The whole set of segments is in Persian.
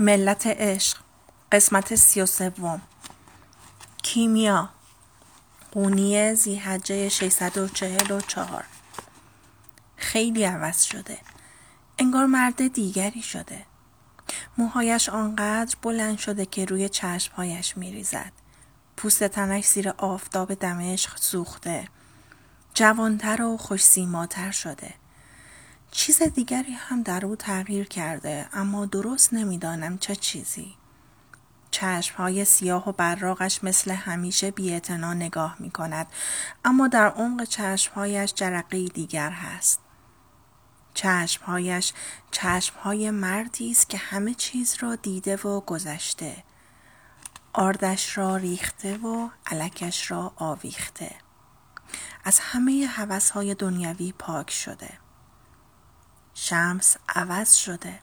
ملت عشق قسمت سی و سوم. کیمیا قونیه زیحجه 644 خیلی عوض شده. انگار مرد دیگری شده. موهایش آنقدر بلند شده که روی چشمهایش میریزد. پوست تنش زیر آفتاب دمشق سوخته. جوانتر و خوشسیماتر شده. چیز دیگری هم در او تغییر کرده اما درست نمی‌دانم چه چیزی. چشم های سیاه و براغش مثل همیشه بی نگاه می کند اما در عمق چشمهایش جرقه دیگر هست. چشمهایش چشمهای مردی است که همه چیز را دیده و گذشته. آردش را ریخته و علکش را آویخته. از همه های دنیوی پاک شده. شمس عوض شده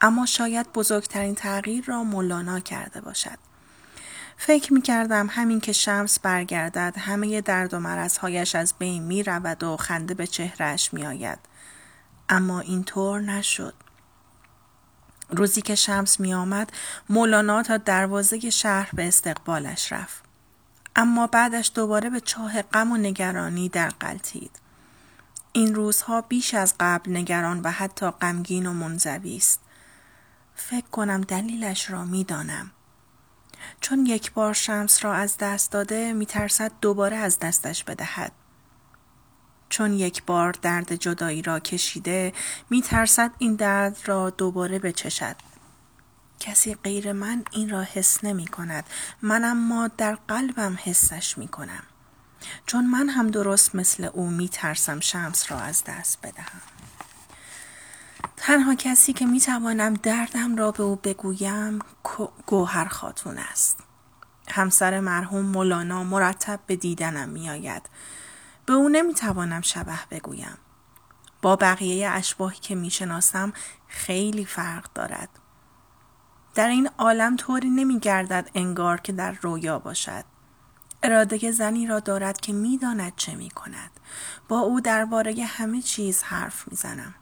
اما شاید بزرگترین تغییر را مولانا کرده باشد فکر می کردم همین که شمس برگردد همه درد و مرزهایش از بین می رود و خنده به چهرش می آید. اما اینطور نشد. روزی که شمس می آمد مولانا تا دروازه شهر به استقبالش رفت. اما بعدش دوباره به چاه غم و نگرانی در قلتید. این روزها بیش از قبل نگران و حتی غمگین و منزوی است. فکر کنم دلیلش را می‌دانم. چون یک بار شمس را از دست داده میترسد دوباره از دستش بدهد. چون یک بار درد جدایی را کشیده میترسد این درد را دوباره بچشد. کسی غیر من این را حس نمی کند. من اما در قلبم حسش می کنم. چون من هم درست مثل او می ترسم شمس را از دست بدهم. تنها کسی که می توانم دردم را به او بگویم گوهر خاتون است. همسر مرحوم مولانا مرتب به دیدنم می آید. به او نمی توانم شبه بگویم. با بقیه اشباهی که می شناسم خیلی فرق دارد. در این عالم طوری نمی گردد انگار که در رویا باشد. اراده زنی را دارد که می‌داند چه می کند. با او درباره همه چیز حرف می‌زنم.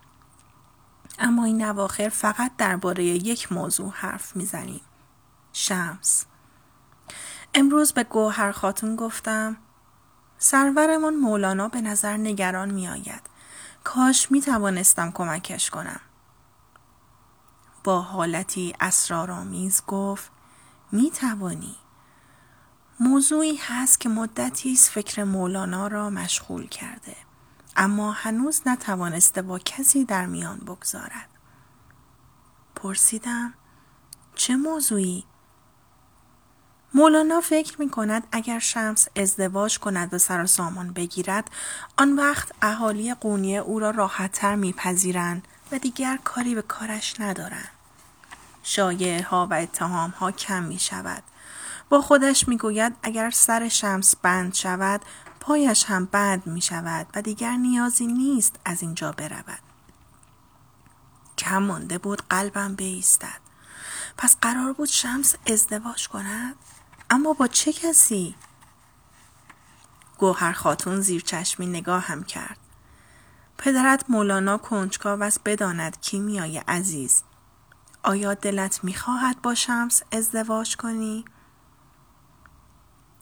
اما این نواخر فقط درباره یک موضوع حرف می‌زنیم. شمس. امروز به گوهر خاتون گفتم سرورمان مولانا به نظر نگران می آید. کاش می توانستم کمکش کنم. با حالتی اسرارآمیز گفت می توانی. موضوعی هست که مدتی است فکر مولانا را مشغول کرده. اما هنوز نتوانسته با کسی در میان بگذارد. پرسیدم چه موضوعی؟ مولانا فکر می کند اگر شمس ازدواج کند و سر و سامان بگیرد آن وقت اهالی قونیه او را راحتتر میپذیرند و دیگر کاری به کارش ندارند. شایعه ها و اتهام ها کم می شود با خودش می‌گوید اگر سر شمس بند شود پایش هم بند می شود و دیگر نیازی نیست از اینجا برود. کم مانده بود قلبم بیستد. پس قرار بود شمس ازدواج کند؟ اما با چه کسی؟ گوهر خاتون زیر چشمی نگاه هم کرد. پدرت مولانا کنجکاو است بداند کیمیای عزیز. آیا دلت می‌خواهد با شمس ازدواج کنی؟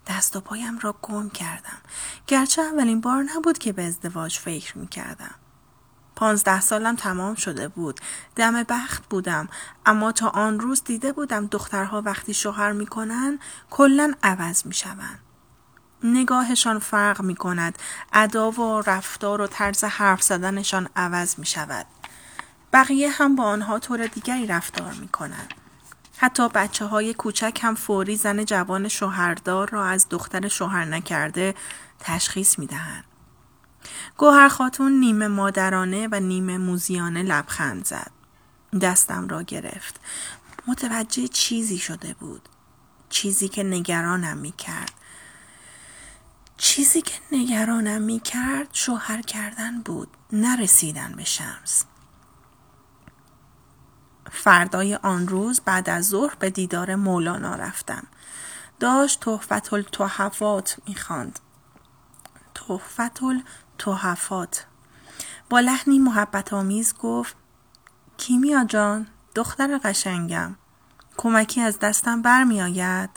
دست و پایم را گم کردم. گرچه اولین بار نبود که به ازدواج فکر می کردم. پانزده سالم تمام شده بود. دم بخت بودم. اما تا آن روز دیده بودم دخترها وقتی شوهر می‌کنن کلا عوض می‌شوند. نگاهشان فرق می کند ادا و رفتار و طرز حرف زدنشان عوض می شود بقیه هم با آنها طور دیگری رفتار می کنند حتی بچه های کوچک هم فوری زن جوان شوهردار را از دختر شوهر نکرده تشخیص می دهند. گوهر خاتون نیمه مادرانه و نیمه موزیانه لبخند زد. دستم را گرفت. متوجه چیزی شده بود. چیزی که نگرانم می کرد. چیزی که نگرانم می کرد شوهر کردن بود. نرسیدن به شمس. فردای آن روز بعد از ظهر به دیدار مولانا رفتم. داشت تحفت التحفات می‌خواند. تحفت التحفات با لحنی محبت آمیز گفت کیمیا جان دختر قشنگم کمکی از دستم برمی آید؟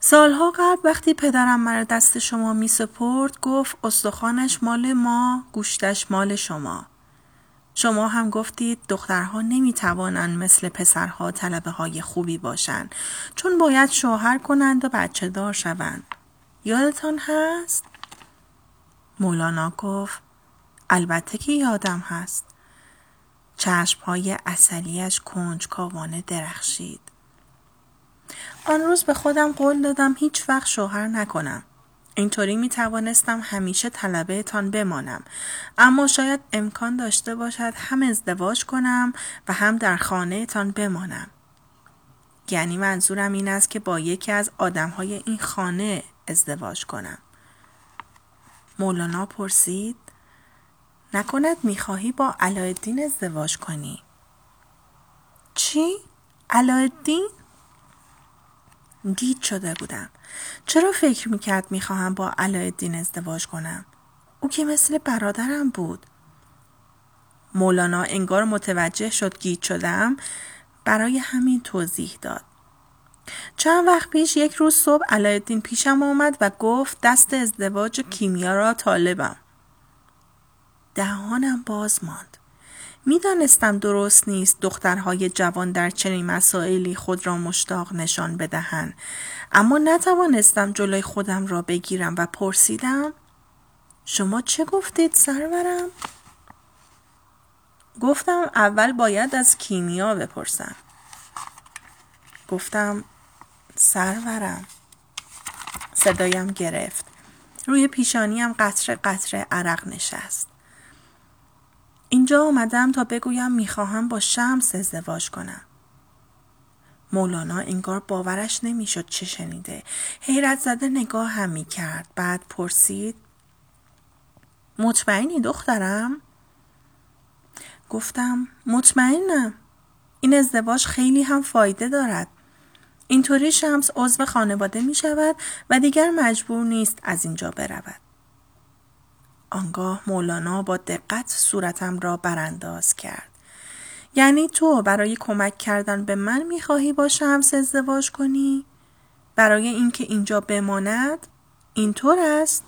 سالها قبل وقتی پدرم مرا دست شما می سپرد گفت استخوانش مال ما گوشتش مال شما. شما هم گفتید دخترها نمی توانند مثل پسرها طلبه های خوبی باشند چون باید شوهر کنند و بچه دار شوند. یادتان هست؟ مولانا گفت البته که یادم هست. چشم های اصلیش کنجکاوانه درخشید. آن روز به خودم قول دادم هیچ وقت شوهر نکنم. اینطوری می توانستم همیشه طلبه تان بمانم اما شاید امکان داشته باشد هم ازدواج کنم و هم در خانه تان بمانم. یعنی منظورم این است که با یکی از آدم های این خانه ازدواج کنم. مولانا پرسید نکند می‌خواهی با علایالدین ازدواج کنی چی؟ علایالدین؟ گیت شده بودم. چرا فکر می‌کرد می‌خواهم با علایالدین ازدواج کنم؟ او که مثل برادرم بود. مولانا انگار متوجه شد گیت شدم برای همین توضیح داد. چند وقت پیش یک روز صبح علایالدین پیشم آمد و گفت دست ازدواج کیمیا را طالبم. دهانم باز ماند. می‌دانستم درست نیست دخترهای جوان در چنین مسائلی خود را مشتاق نشان بدهند. اما نتوانستم جلوی خودم را بگیرم و پرسیدم شما چه گفتید سرورم؟ گفتم اول باید از کیمیا بپرسم. گفتم سرورم. صدایم گرفت. روی پیشانیم قطره قطره عرق نشست. اینجا آمدم تا بگویم می‌خواهم با شمس ازدواج کنم. مولانا انگار باورش نمی‌شد چه شنیده. حیرت زده نگاه هم می کرد. بعد پرسید مطمئنی دخترم؟ گفتم مطمئنم. این ازدواج خیلی هم فایده دارد. اینطوری شمس عضو خانواده می شود و دیگر مجبور نیست از اینجا برود. آنگاه مولانا با دقت صورتم را برانداز کرد. یعنی تو برای کمک کردن به من می‌خواهی با شمس ازدواج کنی؟ برای اینکه اینجا بماند؟ اینطور است؟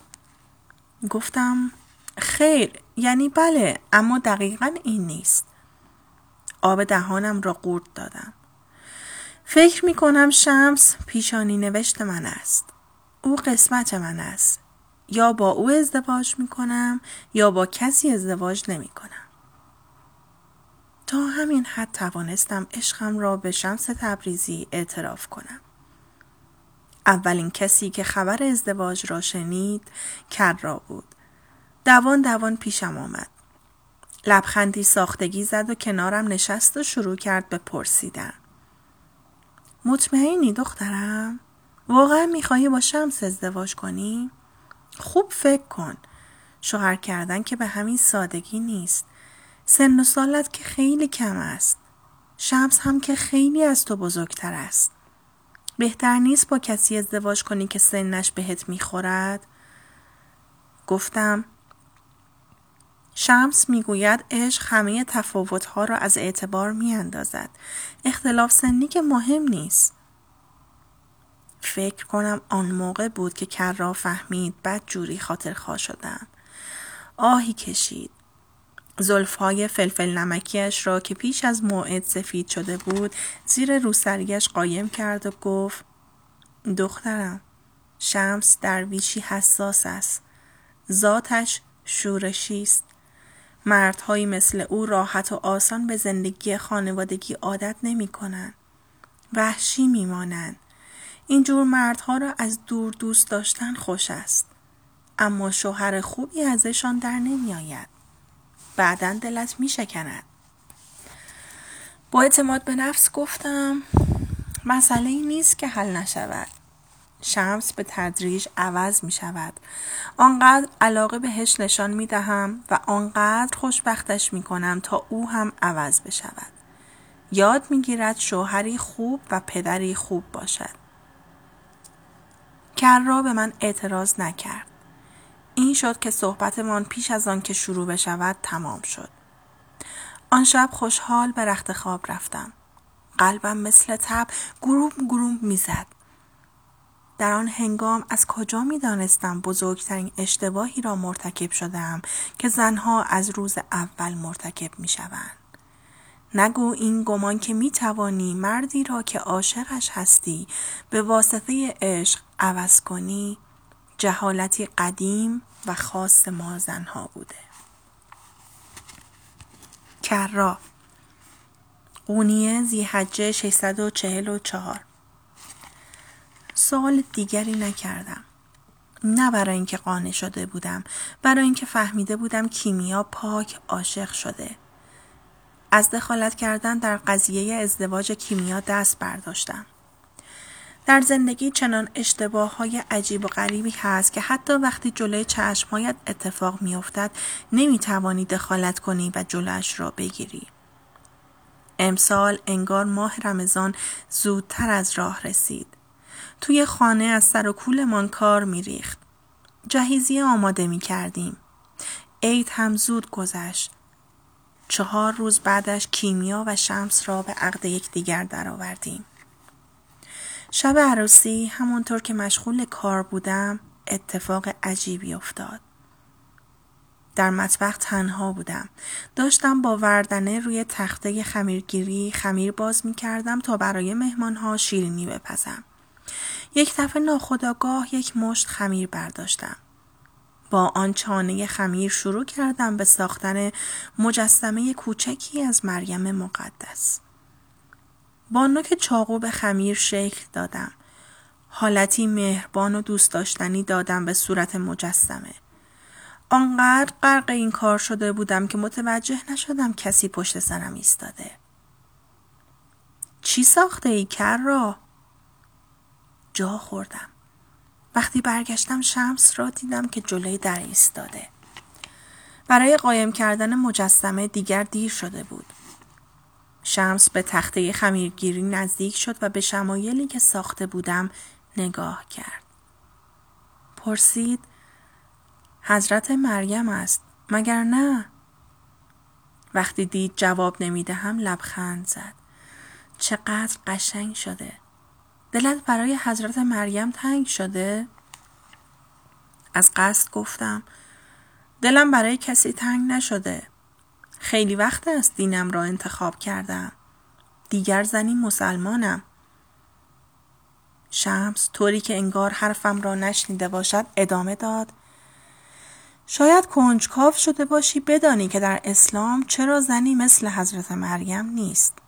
گفتم خیر یعنی بله اما دقیقا این نیست. آب دهانم را قورت دادم. فکر می کنم شمس پیشانی نوشت من است. او قسمت من است. یا با او ازدواج می کنم یا با کسی ازدواج نمی کنم. تا همین حد توانستم عشقم را به شمس تبریزی اعتراف کنم. اولین کسی که خبر ازدواج را شنید را بود. دوان دوان پیشم آمد. لبخندی ساختگی زد و کنارم نشست و شروع کرد به پرسیدن. مطمئنی دخترم؟ واقعا می‌خواهی با شمس ازدواج کنی؟ خوب فکر کن. شوهر کردن که به همین سادگی نیست. سن و سالت که خیلی کم است. شمس هم که خیلی از تو بزرگتر است. بهتر نیست با کسی ازدواج کنی که سنش بهت می‌خورد؟ گفتم شمس می‌گوید عشق همه تفاوتها را از اعتبار میاندازد. اختلاف سنی که مهم نیست. فکر کنم آن موقع بود که کر را فهمید بد جوری خاطر خواه شدم. آهی کشید. زلفهای فلفل نمکیش را که پیش از موعد سفید شده بود زیر روسریش قایم کرد و گفت دخترم شمس درویشی حساس است. ذاتش شورشی است. مردهایی مثل او راحت و آسان به زندگی خانوادگی عادت نمی کنند. وحشی می مانند. این جور مردها را از دور دوست داشتن خوش است. اما شوهر خوبی ازشان در نمی آید. بعدا دلت می شکند. با اعتماد به نفس گفتم مسئله ای نیست که حل نشود. شمس به تدریج عوض می شود. آنقدر علاقه بهش نشان می دهم و آنقدر خوشبختش می کنم تا او هم عوض بشود. یاد می گیرد شوهری خوب و پدری خوب باشد. را به من اعتراض نکرد. این شد که صحبتمان پیش از آن که شروع بشود تمام شد. آن شب خوشحال به رخت خواب رفتم. قلبم مثل تب گروم گروم می‌زد در آن هنگام از کجا می دانستم بزرگترین اشتباهی را مرتکب شدم که زنها از روز اول مرتکب می شوند. نگو این گمان که می توانی مردی را که عاشقش هستی به واسطه عشق عوض کنی جهالتی قدیم و خاص ما زنها بوده. کرا قونیه زیحجه 644 سوال دیگری نکردم. نه برای اینکه قانع شده بودم برای اینکه فهمیده بودم کیمیا پاک عاشق شده از دخالت کردن در قضیه ازدواج کیمیا دست برداشتم در زندگی چنان اشتباه های عجیب و غریبی هست که حتی وقتی جلوی چشمهایت اتفاق میافتد نمی‌توانی دخالت کنی و جلوش را بگیری امسال انگار ماه رمضان زودتر از راه رسید توی خانه از سر و کولمان کار میریخت. جهیزی آماده می کردیم. عید هم زود گذشت. چهار روز بعدش کیمیا و شمس را به عقد یکدیگر درآوردیم. شب عروسی همونطور که مشغول کار بودم اتفاق عجیبی افتاد. در مطبخ تنها بودم. داشتم با وردنه روی تخته خمیرگیری خمیر باز می کردم تا برای مهمانها شیرینی بپزم. یک دفعه ناخداگاه یک مشت خمیر برداشتم. با آن چانه خمیر شروع کردم به ساختن مجسمه کوچکی از مریم مقدس. با نوک چاقو به خمیر شکل دادم. حالتی مهربان و دوست داشتنی دادم به صورت مجسمه. آنقدر غرق این کار شده بودم که متوجه نشدم کسی پشت سرم ایستاده. چی ساخته ای کر را؟ جا خوردم. وقتی برگشتم شمس را دیدم که جلوی در ایستاده. برای قایم کردن مجسمه دیگر دیر شده بود. شمس به تخته خمیرگیری نزدیک شد و به شمایلی که ساخته بودم نگاه کرد. پرسید حضرت مریم است مگر نه؟ وقتی دید جواب نمی‌دهم لبخند زد. چقدر قشنگ شده. دلت برای حضرت مریم تنگ شده؟ از قصد گفتم دلم برای کسی تنگ نشده. خیلی وقت است دینم را انتخاب کردم. دیگر زنی مسلمانم. شمس طوری که انگار حرفم را نشنیده باشد ادامه داد. شاید کنجکاو شده باشی بدانی که در اسلام چرا زنی مثل حضرت مریم نیست.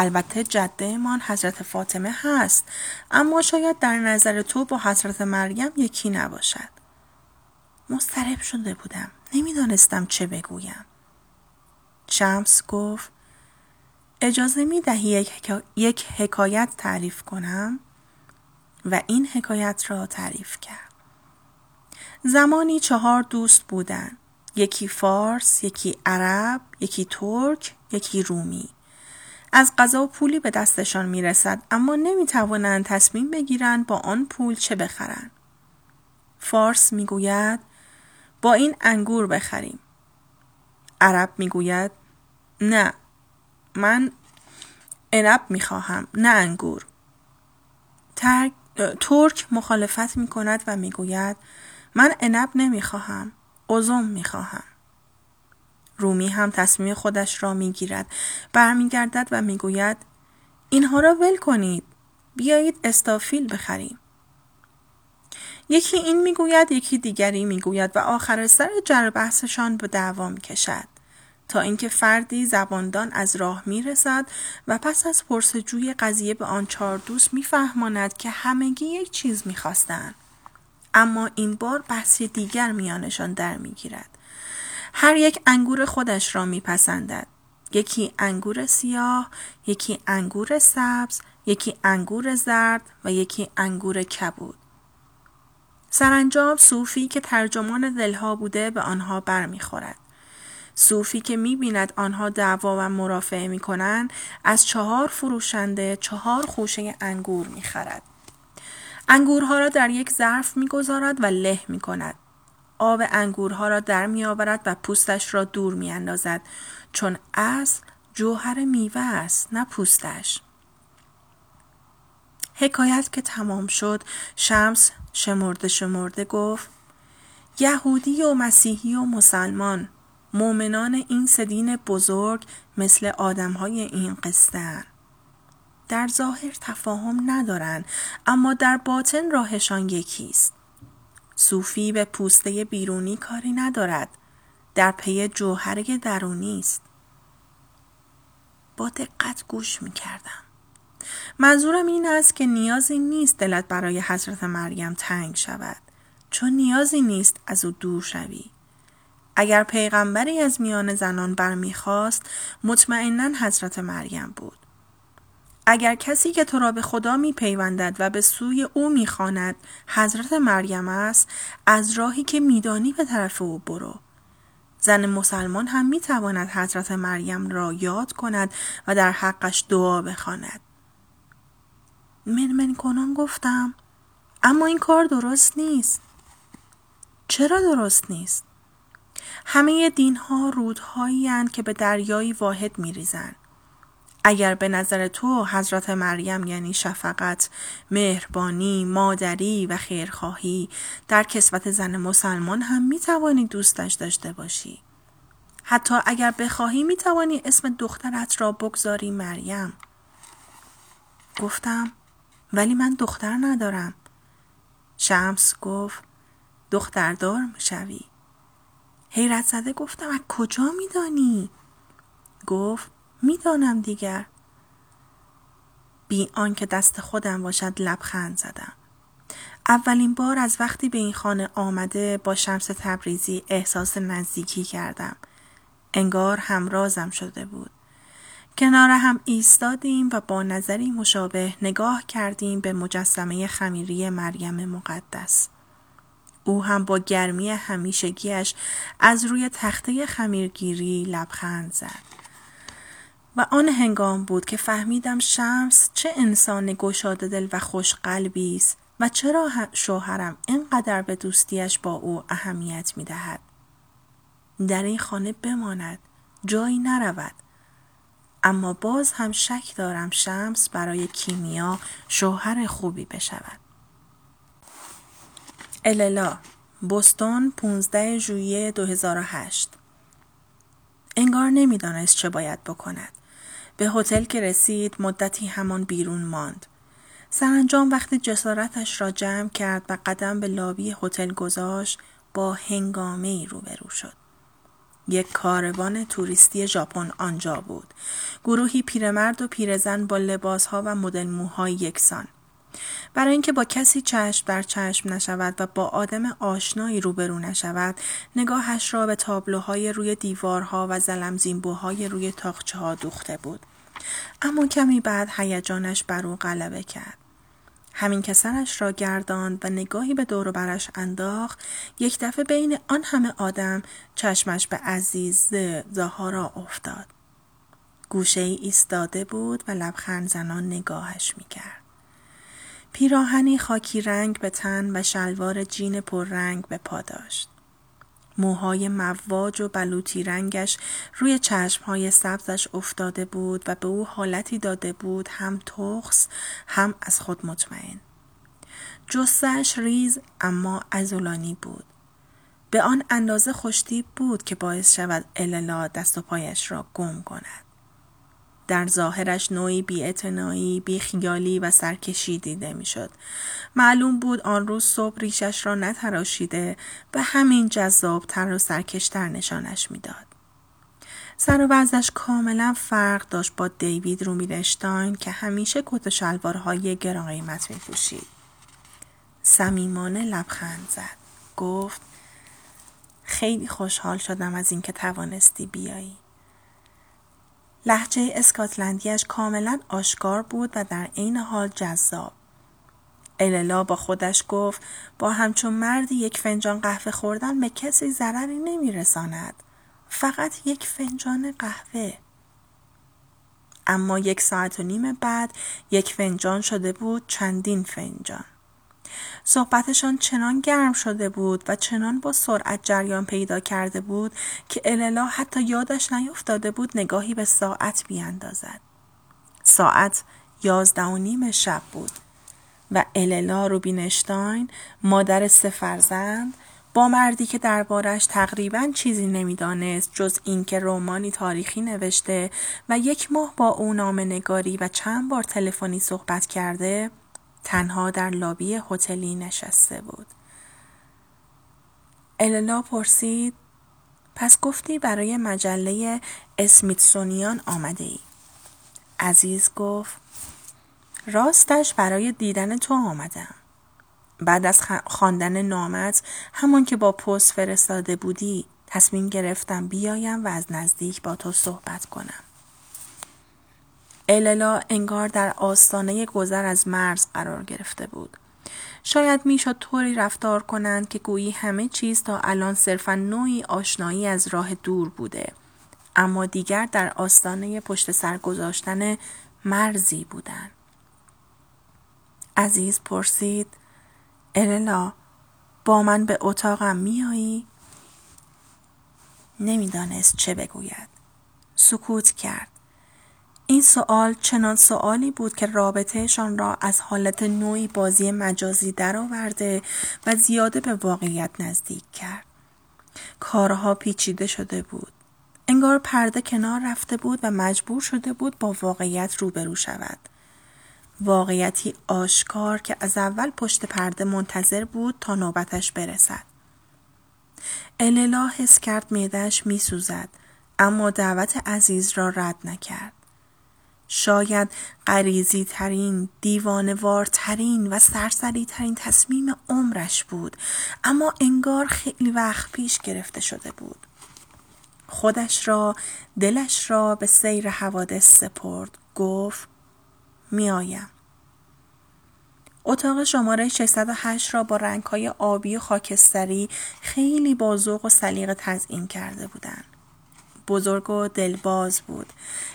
البته جده من حضرت فاطمه هست اما شاید در نظر تو با حضرت مریم یکی نباشد. مسترب شده بودم نمی‌دانستم چه بگویم. شمس گفت اجازه می دهی یک حکایت تعریف کنم؟ و این حکایت را تعریف کرد. زمانی چهار دوست بودند یکی فارس یکی عرب یکی ترک یکی رومی. از غذا پولی به دستشان می رسد اما نمی توانند تصمیم بگیرند با آن پول چه بخرند. فارس می گوید با این انگور بخریم. عرب می گوید نه من عنب می خواهم نه انگور. ترک مخالفت می کند و می گوید من عنب نمی خواهم. ازم می خواهم. رومی هم تصمیم خودش را می‌گیرد. برمیگردد و می‌گوید اینها را ول کنید. بیایید استافیل بخریم. یکی این می‌گوید یکی دیگری می‌گوید و آخر سر جر بحثشان به دعوا می‌کشد. تا اینکه فردی زباندان از راه می‌رسد و پس از پرسجوی قضیه به آن چهار دوست میفهماند که همگی یک چیز می‌خواستند. اما این بار بحثی دیگر میانشان در می‌گیرد. هر یک انگور خودش را میپسندد. یکی انگور سیاه، یکی انگور سبز، یکی انگور زرد و یکی انگور کبود. سرانجام صوفی که ترجمان دلها بوده به آنها برمیخورد. صوفی که می‌بیند آنها دعوا و مرافعه می‌کنند از چهار فروشنده چهار خوشه انگور می‌خرد. انگورها را در یک ظرف می‌گذارد و له می‌کند. آب انگورها را در می آورد و پوستش را دور می اندازد چون اصل جوهر میوه است نه پوستش. حکایت که تمام شد شمس شمرده شمرده گفت یهودی و مسیحی و مسلمان مؤمنان این سدین بزرگ مثل آدمهای این قصه در ظاهر تفاهم ندارند اما در باطن راهشان یکی است. صوفی به پوسته بیرونی کاری ندارد. در پی جوهره درونی است. با دقت گوش می کردم. منظورم این است که نیازی نیست دلت برای حضرت مریم تنگ شود. چون نیازی نیست از او دور شوی. اگر پیغمبری از میان زنان برمیخواست مطمئنا حضرت مریم بود. اگر کسی که تو را به خدا می پیوندد و به سوی او می خاند حضرت مریم است از راهی که میدانی به طرف او برو. زن مسلمان هم می تواند حضرت مریم را یاد کند و در حقش دعا بخواند. من کنان گفتم اما این کار درست نیست. چرا درست نیست؟ همه دین ها رودهایی که به دریایی واحد می ریزن. اگر به نظر تو حضرت مریم یعنی شفقت، مهربانی، مادری و خیرخواهی در کسبت زن مسلمان هم می توانی دوستش داشته باشی. حتی اگر بخواهی می توانی اسم دخترت را بگذاری مریم. گفتم ولی من دختر ندارم. شمس گفت دختردار می‌شوی. حیرت زده گفتم از کجا میدانی؟ گفت می‌دانم دیگر. بی آنکه دست خودم باشد لبخند زدم. اولین بار از وقتی به این خانه آمده با شمس تبریزی احساس نزدیکی کردم. انگار همرازم شده بود. کنار هم ایستادیم و با نظری مشابه نگاه کردیم به مجسمه خمیری مریم مقدس. او هم با گرمی همیشگیش از روی تخته خمیرگیری لبخند زد. و آن هنگام بود که فهمیدم شمس چه انسان گشاده دل و خوش قلبی است و چرا شوهرم اینقدر به دوستیش با او اهمیت می دهد. در این خانه بماند جایی نرود. اما باز هم شک دارم شمس برای کیمیا شوهر خوبی بشود. اللا بوستون 15 ژوئیه 2008 انگار نمی‌دانست چه باید بکند. به هتل که رسید مدتی همان بیرون ماند. سرانجام وقتی جسارتش را جمع کرد و قدم به لابی هتل گذاشت با هنگامه ای روبرو شد. یک کاروان توریستی ژاپن آنجا بود. گروهی پیرمرد و پیرزن با لباسها و مدل موهای یکسان. برای اینکه با کسی چشم در چشم نشود و با آدم آشنایی روبرو نشود نگاهش را به تابلوهای روی دیوارها و زلمزینبوهای روی تاخچه ها دوخته بود. اما کمی بعد هیجانش بر او غلبه کرد. همین که سرش را گرداند و نگاهی به دور برش انداخت یک دفعه بین آن همه آدم چشمش به عزیز زهارا افتاد. گوشه ای ایستاده بود و لبخند زنان نگاهش می‌کرد. پیراهنی خاکی رنگ به تن و شلوار جین پررنگ به پا داشت. موهای مواج و بلوطی رنگش روی چشمهای سبزش افتاده بود و به او حالتی داده بود هم تخص هم از خود مطمئن. جسش ریز اما ازولانی بود. به آن اندازه خوشتیب بود که باعث شود اللا دست و پایش را گم کند. در ظاهرش نوعی بی بیخیالی و سرکشی دیده می‌شد. معلوم بود آن روز صبح ریشش را نتراشیده و همین جذابتر و سرکشتر نشانش می‌داد. سر و وزش کاملا فرق داشت با دیوید رومیدشتاین که همیشه کت و شلوارهای گران قیمت می پوشید. صمیمانه لبخند زد. گفت خیلی خوشحال شدم از اینکه توانستی بیایی. لحجه اسکاتلندیش کاملا آشکار بود و در عین حال جذاب. اللا با خودش گفت با همچون مردی یک فنجان قهوه خوردن به کسی ضرری نمیرساند. فقط یک فنجان قهوه. اما یک ساعت و نیم بعد یک فنجان شده بود چندین فنجان. صحبتشان چنان گرم شده بود و چنان با سرعت جریان پیدا کرده بود که اللا حتی یادش نیفتاده بود نگاهی به ساعت بیاندازد. ساعت یازده و نیم شب بود. و اللا روبینشتاین مادر سه فرزند با مردی که دربارش تقریبا چیزی نمی‌دانست جز اینکه رومانی تاریخی نوشته و یک ماه با او نامه نگاری و چند بار تلفنی صحبت کرده تنها در لابی هتلی نشسته بود اللا پرسید پس گفتی برای مجله اسمیتسونیان آمده ای. عزیز گفت راستش برای دیدن تو آمدم. بعد از خواندن نامت همون که با پست فرستاده بودی تصمیم گرفتم بیایم و از نزدیک با تو صحبت کنم. اللا انگار در آستانه گذر از مرز قرار گرفته بود. شاید می‌شد طوری رفتار کنند که گویی همه چیز تا الان صرفا نوعی آشنایی از راه دور بوده. اما دیگر در آستانه پشت سر گذاشتن مرزی بودند. عزیز پرسید اللا با من به اتاقم میایی؟ نمی‌دانست چه بگوید. سکوت کرد. این سوال چنان سوالی بود که رابطهشان را از حالت نوعی بازی مجازی درآورده و زیاده به واقعیت نزدیک کرد. کارها پیچیده شده بود. انگار پرده کنار رفته بود و مجبور شده بود با واقعیت روبرو شود. واقعیتی آشکار که از اول پشت پرده منتظر بود تا نوبتش برسد. اللا حس کرد میدهش می سوزد اما دعوت عزیز را رد نکرد. شاید قریزی ترین، دیوانوارترین و سرسری ترین تصمیم عمرش بود اما انگار خیلی وقت پیش گرفته شده بود. خودش را دلش را به سیر حوادث سپرد گفت میآیم اتاق شماره 608 را با رنگهای آبی و خاکستری خیلی با ذوق و سلیقه تزئین کرده بودند. بزرگ و دلباز بود.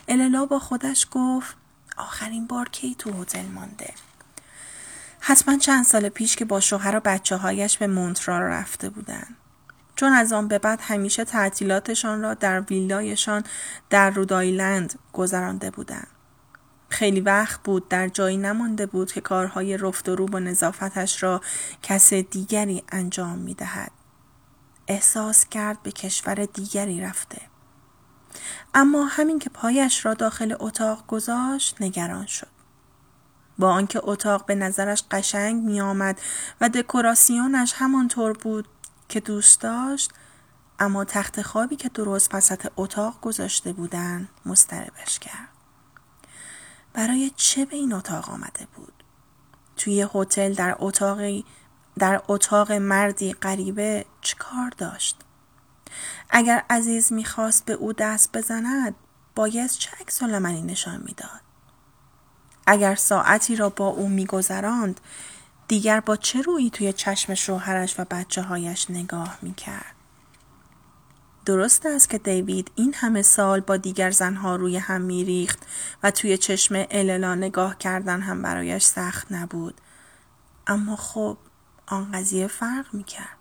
اللا با خودش گفت آخرین بار کی تو هتل مانده؟ حتما چند سال پیش که با شوهر و بچه هایش به مونترا رفته بودند. چون از آن به بعد همیشه تعطیلاتشان را در ویلایشان در رودایلند گذرانده بودند. خیلی وقت بود در جایی نمانده بود که کارهای رفت و روب و نظافتش را کس دیگری انجام می دهد. احساس کرد به کشور دیگری رفته. اما همین که پایش را داخل اتاق گذاشت نگران شد. با آنکه اتاق به نظرش قشنگ می آمد و دکوراسیونش همانطور بود که دوست داشت اما تخت خوابی که درست وسط اتاق گذاشته بودن مستربش کرد. برای چه به این اتاق آمده بود؟ توی هتل در اتاقی در اتاق مردی غریبه چه کار داشت؟ اگر عزیز می‌خواست به او دست بزند باید چه عکس نشان می‌داد؟ اگر ساعتی را با او میگذراند دیگر با چه رویی توی چشم شوهرش و بچه هایش نگاه می‌کرد؟ درست است که دیوید این همه سال با دیگر زنها روی هم میریخت و توی چشم اللا نگاه کردن هم برایش سخت نبود. اما خب آن قضیه فرق می‌کرد.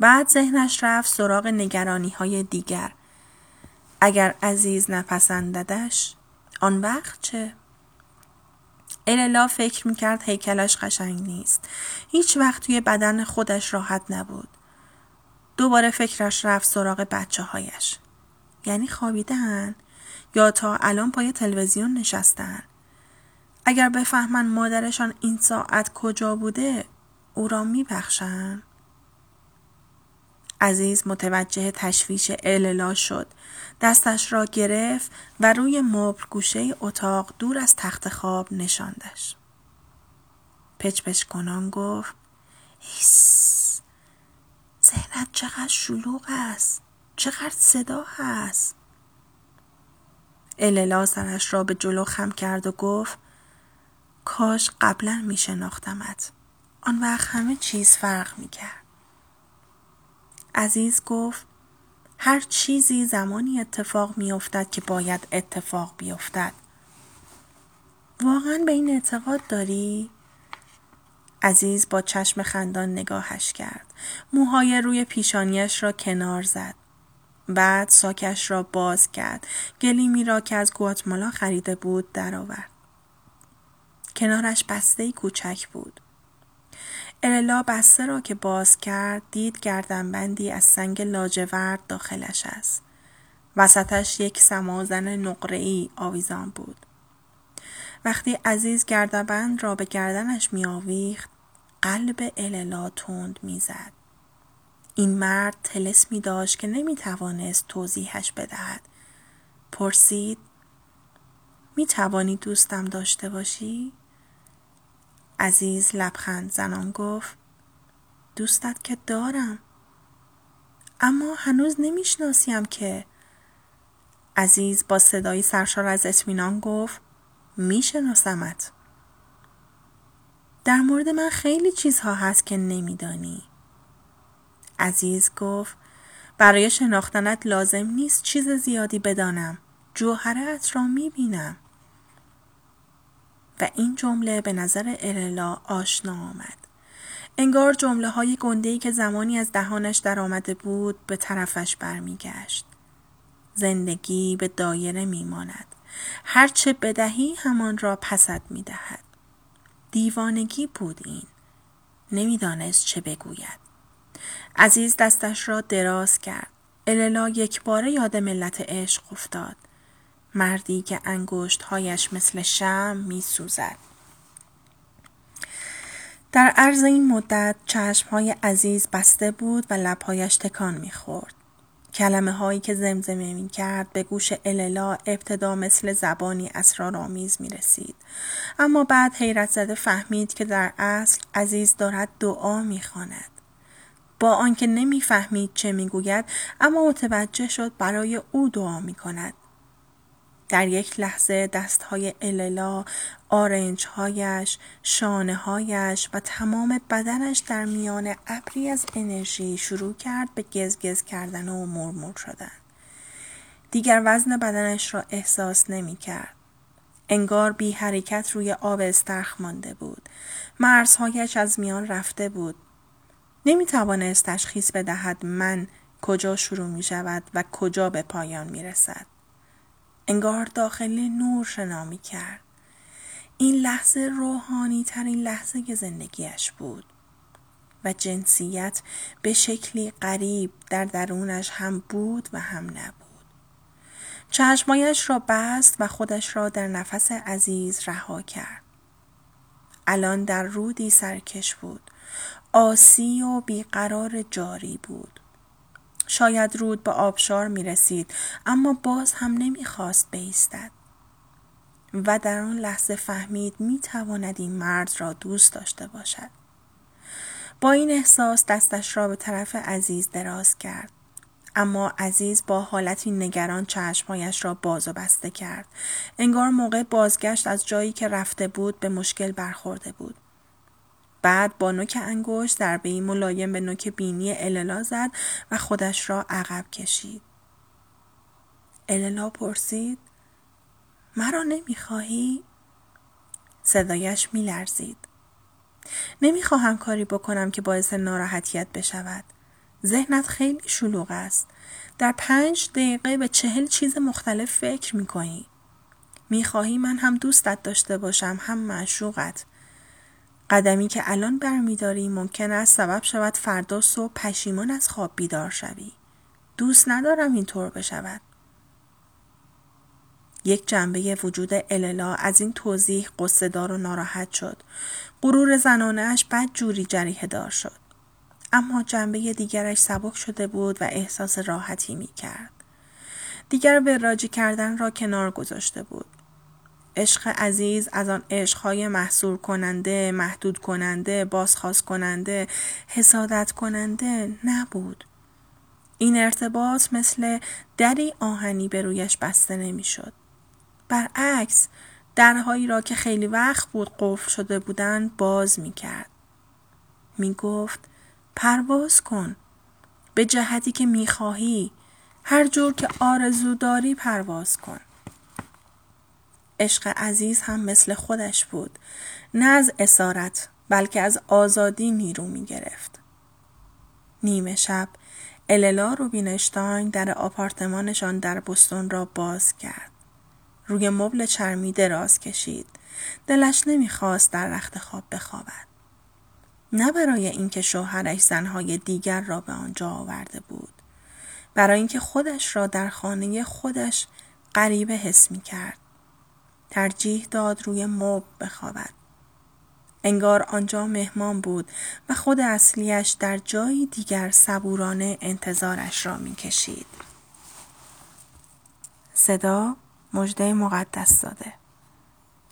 بعد ذهنش رفت سراغ نگرانی های دیگر. اگر عزیز نپسنددش آن وقت چه؟ اللا فکر می‌کرد هیکلش قشنگ نیست. هیچ وقت توی بدن خودش راحت نبود. دوباره فکرش رفت سراغ بچه هایش. یعنی خوابیدن یا تا الان پای تلویزیون نشستن. اگر بفهمن مادرشان این ساعت کجا بوده او را میبخشن. عزیز متوجه تشویش اللا شد. دستش را گرفت و روی مبل گوشه اتاق دور از تخت خواب نشاندش. پچ پچ کنان گفت ایس! ذهنت چقدر شلوغ است! چقدر صدا هست! اللا سرش را به جلو خم کرد و گفت کاش قبلا می شناختمت آن وقت همه چیز فرق می کرد عزیز گفت هر چیزی زمانی اتفاق می افتد که باید اتفاق بیفتد. واقعا به این اعتقاد داری؟ عزیز با چشم خندان نگاهش کرد. موهای روی پیشانیش را کنار زد. بعد ساکش را باز کرد. گلیمی را که از گواتمالا خریده بود درآورد. کنارش بسته کوچک بود. ارلا بسته را که باز کرد دید گردنبندی از سنگ لاجورد داخلش است. وسطش یک سمازن نقره‌ای آویزان بود. وقتی عزیز گردبند را به گردنش می آویخت قلب اللا تند می‌زد. این مرد تلسمی داشت که نمی توانست توضیحش بدهد. پرسید می توانی دوستم داشته باشی؟ عزیز لبخند زنان گفت دوستت که دارم اما هنوز نمی‌شناسیم که. عزیز با صدایی سرشار از اطمینان گفت میشناسمت. در مورد من خیلی چیزها هست که نمیدانی. عزیز گفت برای شناختنت لازم نیست چیز زیادی بدانم جوهرت را می‌بینم. و این جمله به نظر ارلا آشنا آمد. انگار جمله های گنده که زمانی از دهانش در آمده بود به طرفش برمیگشت. زندگی به دایره میماند. هرچه بدهی همان را پسد می‌دهد. دیوانگی بود این. نمی‌دانست چه بگوید. عزیز دستش را دراز کرد. اللا یک باره یاد ملت عشق افتاد. مردی که هایش مثل شم می سوزد. در عرض این مدت های عزیز بسته بود و لبهایش تکان می‌خورد. کلمه هایی که زمزمه می کرد به گوش اللا ابتدا مثل زبانی اسرارآمیز می رسید. اما بعد حیرت زده فهمید که در اصل عزیز دارد دعا می خاند. با آنکه نمی‌فهمید چه می‌گوید اما متوجه شد برای او دعا می کند. در یک لحظه دستهای اللا، آرنجهایش، شانه هایش و تمام بدنش در میان ابری از انرژی شروع کرد به گزگز کردن و مرمور شدن. دیگر وزن بدنش را احساس نمی کرد. انگار بی حرکت روی آب استرخ مانده بود. مرزهایش از میان رفته بود. نمی توانست تشخیص بدهد من کجا شروع می شود و کجا به پایان می رسد. انگار داخل نور شنا می کرد. این لحظه روحانی ترین لحظه زندگیش بود و جنسیت به شکلی غریب در درونش هم بود و هم نبود. چشمایش را بست و خودش را در نفس عزیز رها کرد. الان در رودی سرکش بود. آسی و بیقرار جاری بود. شاید رود به آبشار می رسید اما باز هم نمی خواست بیستد. و در آن لحظه فهمید می تواند این مرد را دوست داشته باشد. با این احساس دستش را به طرف عزیز دراز کرد. اما عزیز با حالتی نگران چشمهایش را باز و بسته کرد. انگار موقع بازگشت از جایی که رفته بود به مشکل برخورده بود. بعد با نوک انگشت ضربه ملایم به نوک بینی اللا زد و خودش را عقب کشید. اللا پرسید مرا نمی‌خواهی؟ صدایش میلرزید. نمی‌خواهم کاری بکنم که باعث ناراحتیت بشود. ذهنت خیلی شلوغ است. در پنج دقیقه به چهل چیز مختلف فکر می‌کنی. می‌خواهی من هم دوستت داشته باشم هم معشوقت. قدمی که الان برمیداری ممکن است سبب شود فردا صبح پشیمان از خواب بیدار شوی. دوست ندارم اینطور بشود. یک جنبه وجود اللا از این توضیح قصدار و ناراحت شد. غرور زنانهاش بد جوری جریه دار شد. اما جنبه دیگرش سبک شده بود و احساس راحتی می کرد. دیگر وراجی کردن را کنار گذاشته بود. عشق عزیز از آن عشقهای محصور کننده، محدود کننده، بازخواست کننده، حسادت کننده نبود. این ارتباط مثل دری آهنی به رویش بسته نمی‌شد. برعکس درهایی را که خیلی وقت بود قفل شده بودند باز می کرد. پرواز کن. به جهتی که می خواهی. هر جور که آرزو داری پرواز کن. عشق عزیز هم مثل خودش بود نه از اسارت بلکه از آزادی نیرو می گرفت. نیمه شب اللا روبینشتاین در آپارتمانشان در بستون را باز کرد. روی مبل چرمی دراز کشید. دلش نمی‌خواست در رخت خواب بخوابد. نه برای اینکه شوهرش زنهای دیگر را به آنجا آورده بود. برای اینکه خودش را در خانه خودش غریبه حس می کرد. ترجیح داد روی مب بخوابد. انگار آنجا مهمان بود و خود اصلیش در جایی دیگر صبورانه انتظارش را می کشید. صدا مجده مقدس داده